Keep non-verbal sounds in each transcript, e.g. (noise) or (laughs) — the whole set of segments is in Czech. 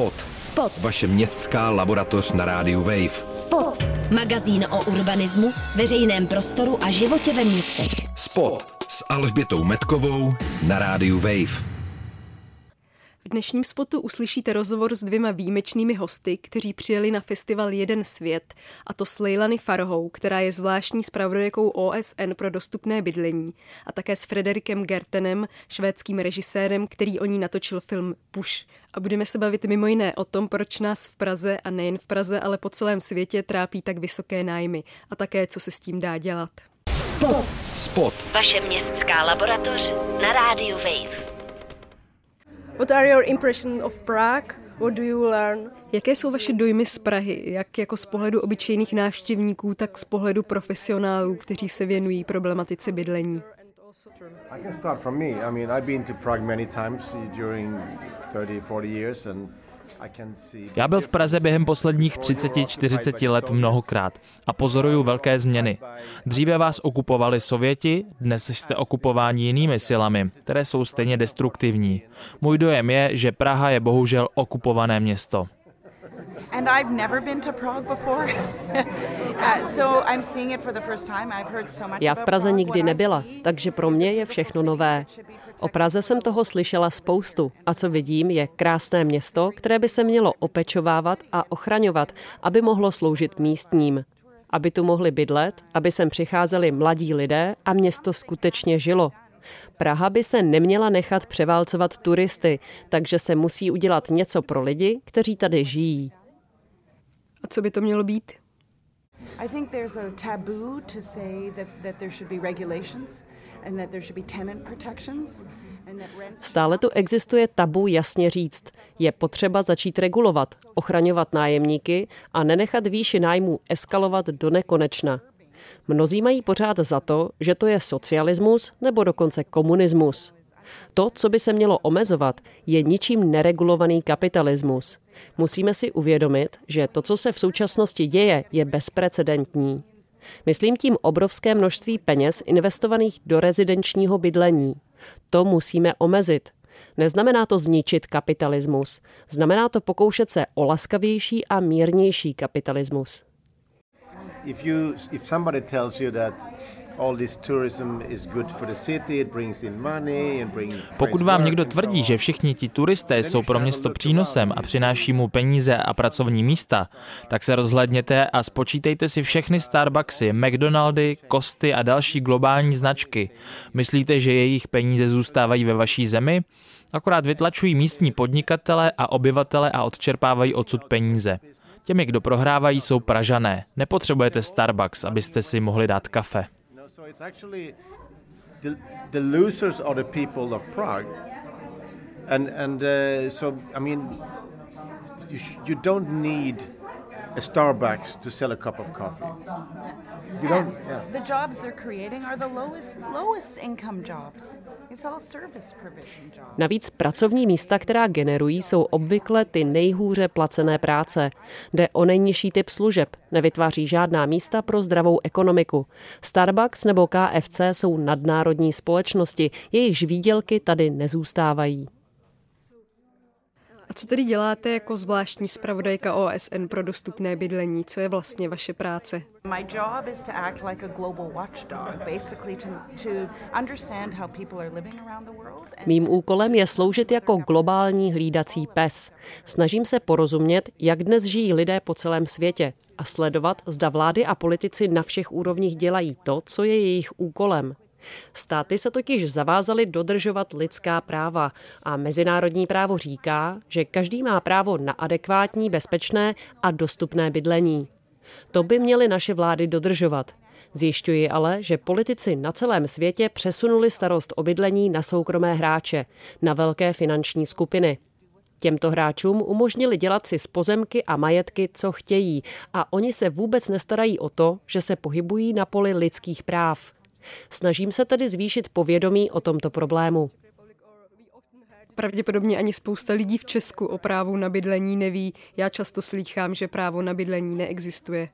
Spot. Spot. Vaše městská laboratoř na rádiu Wave. Spot. Magazín o urbanismu, veřejném prostoru a životě ve městech. Spot s Alžbětou Metkovou na rádiu Wave. V dnešním spotu uslyšíte rozhovor s dvěma výjimečnými hosty, kteří přijeli na festival Jeden svět, a to s Leilany Farhou, která je zvláštní zpravodajkou OSN pro dostupné bydlení, a také s Frederikem Gertenem, švédským režisérem, který o ní natočil film Push. A budeme se bavit mimo jiné o tom, proč nás v Praze, a nejen v Praze, ale po celém světě trápí tak vysoké nájmy a také, co se s tím dá dělat. Spot. Spot. Vaše městská laboratoř na rádiu Wave. What are your impression of Prague? What do you learn? Jaké jsou vaše dojmy z Prahy, jak jako z pohledu obyčejných návštěvníků, tak z pohledu profesionálů, kteří se věnují problematice bydlení? I can start from me. I mean, I've been to Prague many times during 30, 40 years and já byl v Praze během posledních 30-40 let mnohokrát a pozoruju velké změny. Dříve vás okupovali Sověti, dnes jste okupováni jinými silami, které jsou stejně destruktivní. Můj dojem je, že Praha je bohužel okupované město. And I've never been to Prague before. (laughs) Uh, so I'm seeing it for the first time. I've heard so much Já v Praze nikdy nebyla, takže pro mě je všechno nové. O Praze jsem toho slyšela spoustu a co vidím je krásné město, které by se mělo opečovávat a ochraňovat, aby mohlo sloužit místním. Aby tu mohli bydlet, aby sem přicházeli mladí lidé a město skutečně žilo. Praha by se neměla nechat převálcovat turisty, takže se musí udělat něco pro lidi, kteří tady žijí. A co by to mělo být? I think there's a taboo to say that, that there should be regulations. Stále tu existuje tabu jasně říct. Je potřeba začít regulovat, ochraňovat nájemníky a nenechat výši nájmu eskalovat do nekonečna. Mnozí mají pořád za to, že to je socialismus nebo dokonce komunismus. To, co by se mělo omezovat, je ničím neregulovaný kapitalismus. Musíme si uvědomit, že to, co se v současnosti děje, je bezprecedentní. Myslím tím obrovské množství peněz investovaných do rezidenčního bydlení. To musíme omezit. Neznamená to zničit kapitalismus. Znamená to pokoušet se o laskavější a mírnější kapitalismus. If you, if somebody tells you that pokud vám někdo tvrdí, že všichni ti turisté jsou pro město přínosem a přináší mu peníze a pracovní místa, tak se rozhledněte a spočítejte si všechny Starbucksy, McDonaldy, Kosty a další globální značky. Myslíte, že jejich peníze zůstávají ve vaší zemi? Akorát vytlačují místní podnikatele a obyvatele a odčerpávají odsud peníze. Těmi, kdo prohrávají, jsou Pražané. Nepotřebujete Starbucks, abyste si mohli dát kafe. So it's actually the, the losers are the people of Prague. And, and uh, so, I mean, you, you don't need a Starbucks to sell a cup of coffee. You don't. Yeah. The jobs they're creating are the lowest lowest income jobs. It's all service provision jobs. Navíc pracovní místa, která generují, jsou obvykle ty nejhůře placené práce. Jde o nejnižší typ služeb, nevytváří žádná místa pro zdravou ekonomiku. Starbucks nebo KFC jsou nadnárodní společnosti, jejichž výdělky tady nezůstávají. A co tedy děláte jako zvláštní zpravodajka OSN pro dostupné bydlení? Co je vlastně vaše práce? My job is to act like a global watchdog, basically to, to understand how people are living around the world. Mým úkolem je sloužit jako globální hlídací pes. Snažím se porozumět, jak dnes žijí lidé po celém světě a sledovat, zda vlády a politici na všech úrovních dělají to, co je jejich úkolem. Státy se totiž zavázaly dodržovat lidská práva a mezinárodní právo říká, že každý má právo na adekvátní, bezpečné a dostupné bydlení. To by měly naše vlády dodržovat. Zjišťuji ale, že politici na celém světě přesunuli starost o bydlení na soukromé hráče, na velké finanční skupiny. Těmto hráčům umožnili dělat si z pozemky a majetky, co chtějí, a oni se vůbec nestarají o to, že se pohybují na poli lidských práv. Snažím se tedy zvýšit povědomí o tomto problému. Pravděpodobně ani spousta lidí v Česku o právu na bydlení neví. Já často slýchám, že právo na bydlení neexistuje.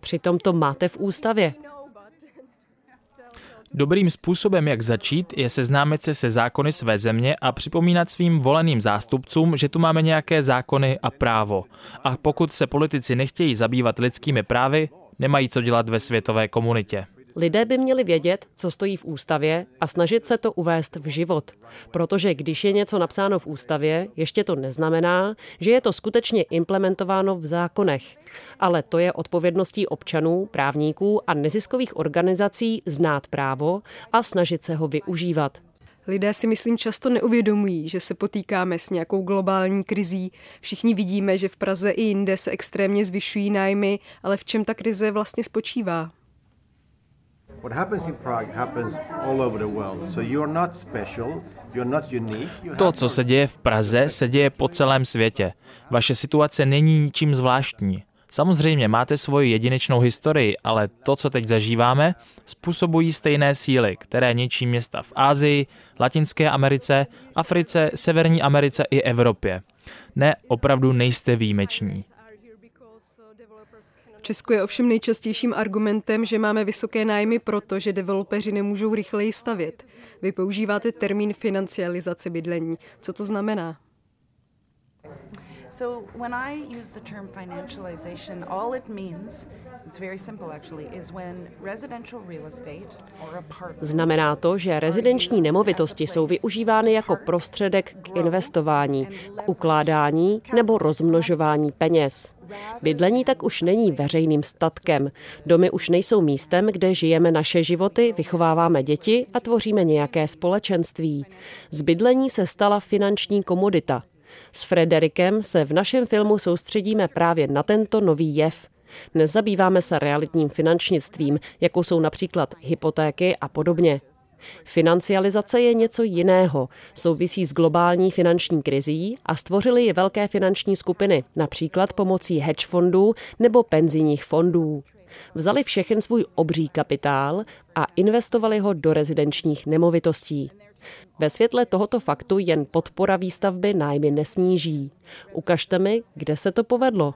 Přitom to máte v ústavě. Dobrým způsobem, jak začít, je seznámit se se zákony své země a připomínat svým voleným zástupcům, že tu máme nějaké zákony a právo. A pokud se politici nechtějí zabývat lidskými právy, nemají co dělat ve světové komunitě. Lidé by měli vědět, co stojí v ústavě a snažit se to uvést v život. Protože když je něco napsáno v ústavě, ještě to neznamená, že je to skutečně implementováno v zákonech. Ale to je odpovědností občanů, právníků a neziskových organizací znát právo a snažit se ho využívat. Lidé si myslím často neuvědomují, že se potýkáme s nějakou globální krizí. Všichni vidíme, že v Praze i jinde se extrémně zvyšují nájmy, ale v čem ta krize vlastně spočívá? What happens in Prague happens all over the world. So you're not special, to, co se děje v Praze, se děje po celém světě. Vaše situace není ničím zvláštní. Samozřejmě máte svoji jedinečnou historii, ale to, co teď zažíváme, způsobují stejné síly, které ničí města v Ázii, Latinské Americe, Africe, Severní Americe i Evropě. Ne, opravdu nejste výjimeční. Česku je ovšem nejčastějším argumentem, že máme vysoké nájmy proto, že developeři nemůžou rychleji stavět. Vy používáte termín financializace bydlení. Co to znamená? So when I use the term financialization, all it means, Znamená to, že rezidenční nemovitosti jsou využívány jako prostředek k investování, k ukládání nebo rozmnožování peněz. Bydlení tak už není veřejným statkem. Domy už nejsou místem, kde žijeme naše životy, vychováváme děti a tvoříme nějaké společenství. Z bydlení se stala finanční komodita. S Frederikem se v našem filmu soustředíme právě na tento nový jev. Nezabýváme se realitním finančnictvím, jako jsou například hypotéky a podobně. Financializace je něco jiného, souvisí s globální finanční krizí a stvořily ji velké finanční skupiny, například pomocí hedge fondů nebo penzijních fondů. Vzali všechen svůj obří kapitál a investovali ho do rezidenčních nemovitostí. Ve světle tohoto faktu jen podpora výstavby nájmy nesníží. Ukažte mi, kde se to povedlo.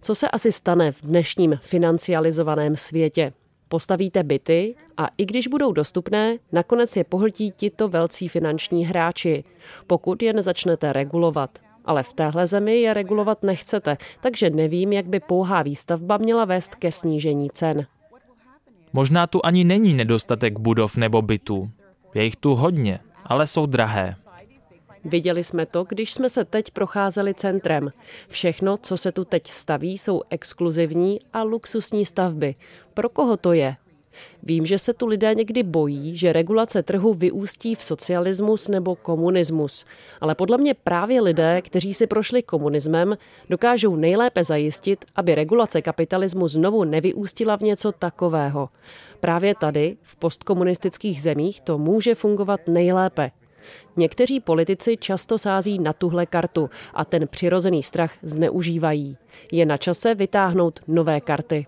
Co se asi stane v dnešním financializovaném světě? Postavíte byty a i když budou dostupné, nakonec je pohltí tito velcí finanční hráči, pokud je nezačnete regulovat. Ale v téhle zemi je regulovat nechcete, takže nevím, jak by pouhá výstavba měla vést ke snížení cen. Možná tu ani není nedostatek budov nebo bytů. Je jich tu hodně, ale jsou drahé. Viděli jsme to, když jsme se teď procházeli centrem. Všechno, co se tu teď staví, jsou exkluzivní a luxusní stavby. Pro koho to je? Vím, že se tu lidé někdy bojí, že regulace trhu vyústí v socialismus nebo komunismus, ale podle mě právě lidé, kteří si prošli komunismem, dokážou nejlépe zajistit, aby regulace kapitalismu znovu nevyústila v něco takového. Právě tady, v postkomunistických zemích, to může fungovat nejlépe. Někteří politici často sází na tuhle kartu a ten přirozený strach zneužívají. Je na čase vytáhnout nové karty.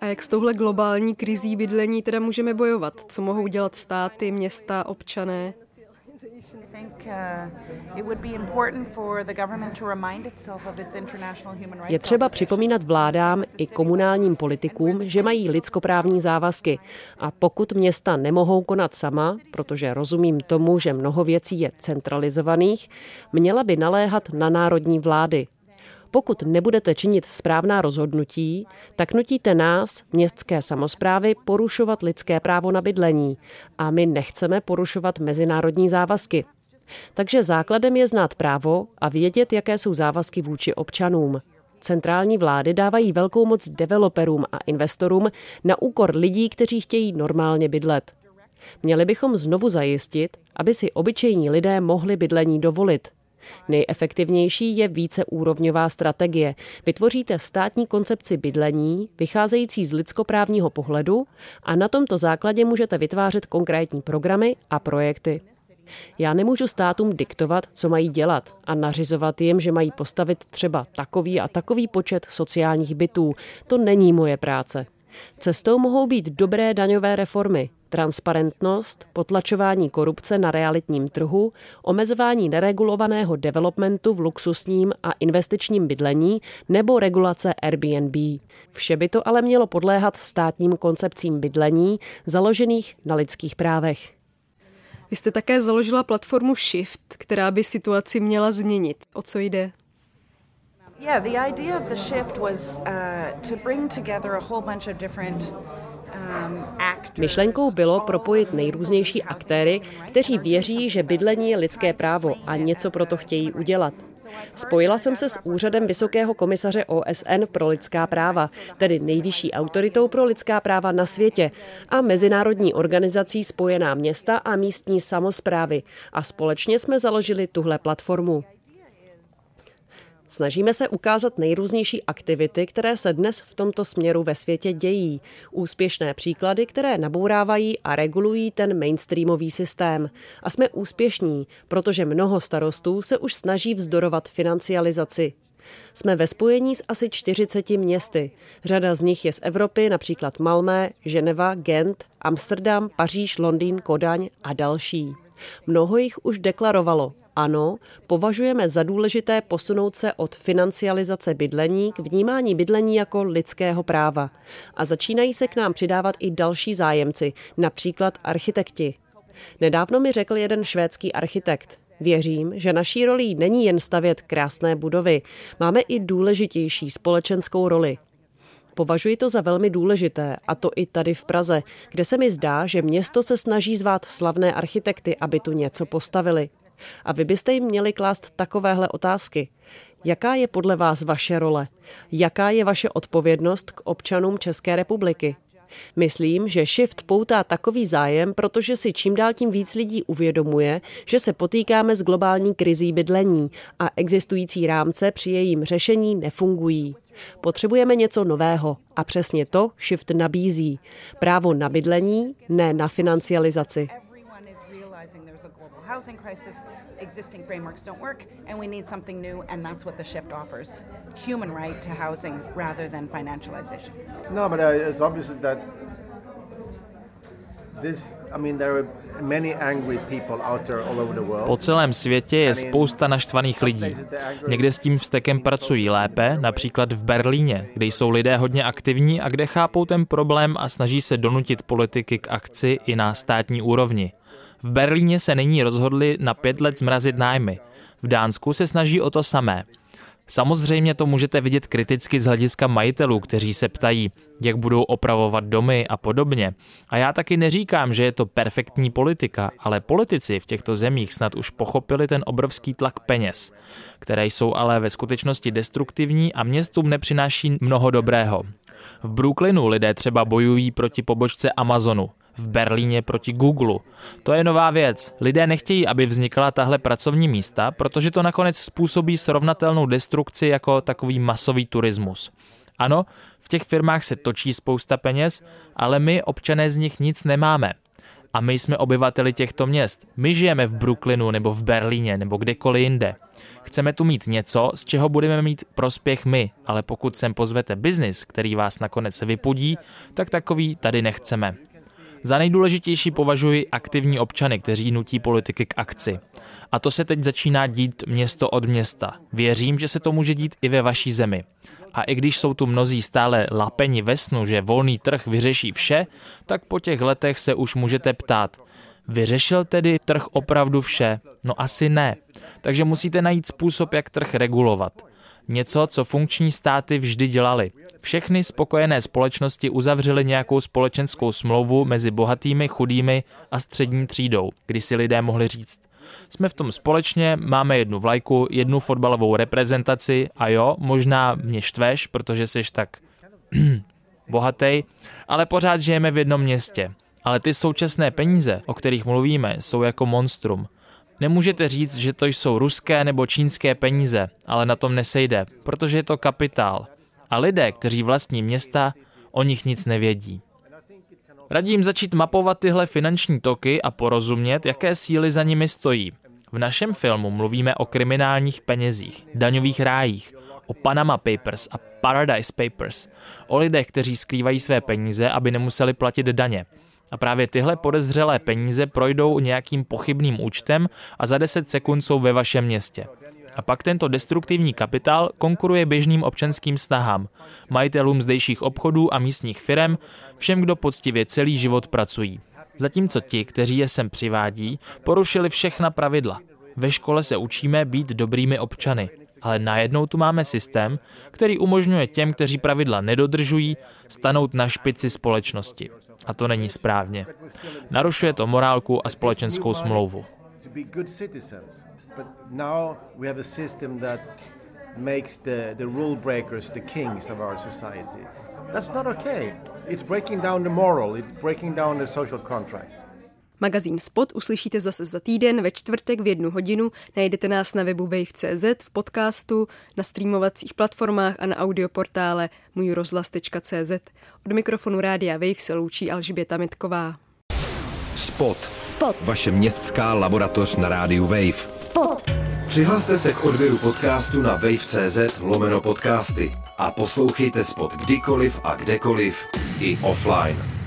A jak s touhle globální krizí bydlení teda můžeme bojovat? Co mohou dělat státy, města, občané? Je třeba připomínat vládám i komunálním politikům, že mají lidskoprávní závazky. A pokud města nemohou konat sama, protože rozumím tomu, že mnoho věcí je centralizovaných, měla by naléhat na národní vlády, pokud nebudete činit správná rozhodnutí, tak nutíte nás, městské samozprávy, porušovat lidské právo na bydlení. A my nechceme porušovat mezinárodní závazky. Takže základem je znát právo a vědět, jaké jsou závazky vůči občanům. Centrální vlády dávají velkou moc developerům a investorům na úkor lidí, kteří chtějí normálně bydlet. Měli bychom znovu zajistit, aby si obyčejní lidé mohli bydlení dovolit. Nejefektivnější je víceúrovňová strategie. Vytvoříte státní koncepci bydlení, vycházející z lidskoprávního pohledu a na tomto základě můžete vytvářet konkrétní programy a projekty. Já nemůžu státům diktovat, co mají dělat a nařizovat jim, že mají postavit třeba takový a takový počet sociálních bytů. To není moje práce. Cestou mohou být dobré daňové reformy, transparentnost, potlačování korupce na realitním trhu, omezování neregulovaného developmentu v luxusním a investičním bydlení nebo regulace Airbnb. Vše by to ale mělo podléhat státním koncepcím bydlení založených na lidských právech. Vy jste také založila platformu Shift, která by situaci měla změnit. O co jde? Yeah, the idea of the shift was uh, to bring together a whole bunch of different Myšlenkou bylo propojit nejrůznější aktéry, kteří věří, že bydlení je lidské právo a něco proto chtějí udělat. Spojila jsem se s úřadem Vysokého komisaře OSN pro lidská práva, tedy nejvyšší autoritou pro lidská práva na světě, a mezinárodní organizací Spojená města a místní samozprávy a společně jsme založili tuhle platformu. Snažíme se ukázat nejrůznější aktivity, které se dnes v tomto směru ve světě dějí. Úspěšné příklady, které nabourávají a regulují ten mainstreamový systém. A jsme úspěšní, protože mnoho starostů se už snaží vzdorovat financializaci. Jsme ve spojení s asi 40 městy. Řada z nich je z Evropy, například Malmé, Ženeva, Gent, Amsterdam, Paříž, Londýn, Kodaň a další. Mnoho jich už deklarovalo, ano, považujeme za důležité posunout se od financializace bydlení k vnímání bydlení jako lidského práva. A začínají se k nám přidávat i další zájemci, například architekti. Nedávno mi řekl jeden švédský architekt, Věřím, že naší rolí není jen stavět krásné budovy, máme i důležitější společenskou roli. Považuji to za velmi důležité, a to i tady v Praze, kde se mi zdá, že město se snaží zvát slavné architekty, aby tu něco postavili. A vy byste jim měli klást takovéhle otázky. Jaká je podle vás vaše role? Jaká je vaše odpovědnost k občanům České republiky? Myslím, že Shift poutá takový zájem, protože si čím dál tím víc lidí uvědomuje, že se potýkáme s globální krizí bydlení a existující rámce při jejím řešení nefungují. Potřebujeme něco nového a přesně to Shift nabízí. Právo na bydlení, ne na financializaci housing crisis, existing frameworks don't work, and we need something new, and that's what the shift offers human right to housing rather than financialization. No, but uh, it's obvious that this, I mean, there are Po celém světě je spousta naštvaných lidí. Někde s tím vztekem pracují lépe, například v Berlíně, kde jsou lidé hodně aktivní a kde chápou ten problém a snaží se donutit politiky k akci i na státní úrovni. V Berlíně se nyní rozhodli na pět let zmrazit nájmy. V Dánsku se snaží o to samé. Samozřejmě to můžete vidět kriticky z hlediska majitelů, kteří se ptají, jak budou opravovat domy a podobně. A já taky neříkám, že je to perfektní politika, ale politici v těchto zemích snad už pochopili ten obrovský tlak peněz, které jsou ale ve skutečnosti destruktivní a městům nepřináší mnoho dobrého. V Brooklynu lidé třeba bojují proti pobočce Amazonu v Berlíně proti Google. To je nová věc. Lidé nechtějí, aby vznikala tahle pracovní místa, protože to nakonec způsobí srovnatelnou destrukci jako takový masový turismus. Ano, v těch firmách se točí spousta peněz, ale my, občané z nich, nic nemáme. A my jsme obyvateli těchto měst. My žijeme v Brooklynu nebo v Berlíně nebo kdekoliv jinde. Chceme tu mít něco, z čeho budeme mít prospěch my, ale pokud sem pozvete biznis, který vás nakonec vypudí, tak takový tady nechceme. Za nejdůležitější považuji aktivní občany, kteří nutí politiky k akci. A to se teď začíná dít město od města. Věřím, že se to může dít i ve vaší zemi. A i když jsou tu mnozí stále lapeni ve snu, že volný trh vyřeší vše, tak po těch letech se už můžete ptát, Vyřešil tedy trh opravdu vše? No asi ne. Takže musíte najít způsob, jak trh regulovat. Něco, co funkční státy vždy dělali. Všechny spokojené společnosti uzavřely nějakou společenskou smlouvu mezi bohatými, chudými a střední třídou, kdy si lidé mohli říct, jsme v tom společně, máme jednu vlajku, jednu fotbalovou reprezentaci a jo, možná mě štveš, protože jsi tak (clears throat) bohatý, ale pořád žijeme v jednom městě. Ale ty současné peníze, o kterých mluvíme, jsou jako monstrum. Nemůžete říct, že to jsou ruské nebo čínské peníze, ale na tom nesejde, protože je to kapitál. A lidé, kteří vlastní města, o nich nic nevědí. Radím začít mapovat tyhle finanční toky a porozumět, jaké síly za nimi stojí. V našem filmu mluvíme o kriminálních penězích, daňových rájích, o Panama Papers a Paradise Papers, o lidech, kteří skrývají své peníze, aby nemuseli platit daně. A právě tyhle podezřelé peníze projdou nějakým pochybným účtem a za 10 sekund jsou ve vašem městě. A pak tento destruktivní kapitál konkuruje běžným občanským snahám, majitelům zdejších obchodů a místních firm, všem, kdo poctivě celý život pracují. Zatímco ti, kteří je sem přivádí, porušili všechna pravidla. Ve škole se učíme být dobrými občany, ale najednou tu máme systém, který umožňuje těm, kteří pravidla nedodržují, stanout na špici společnosti. A to není správně. Narušuje to morálku a společenskou smlouvu. That's not okay. It's breaking down the moral, it's breaking down the social contract. Magazín Spot uslyšíte zase za týden ve čtvrtek v jednu hodinu. Najdete nás na webu wave.cz, v podcastu, na streamovacích platformách a na audioportále můjrozhlas.cz. Od mikrofonu Rádia Wave se loučí Alžběta Mitková. Spot. Spot. Vaše městská laboratoř na rádiu Wave. Spot. Přihlaste se k odběru podcastu na wave.cz lomeno podcasty a poslouchejte Spot kdykoliv a kdekoliv i offline.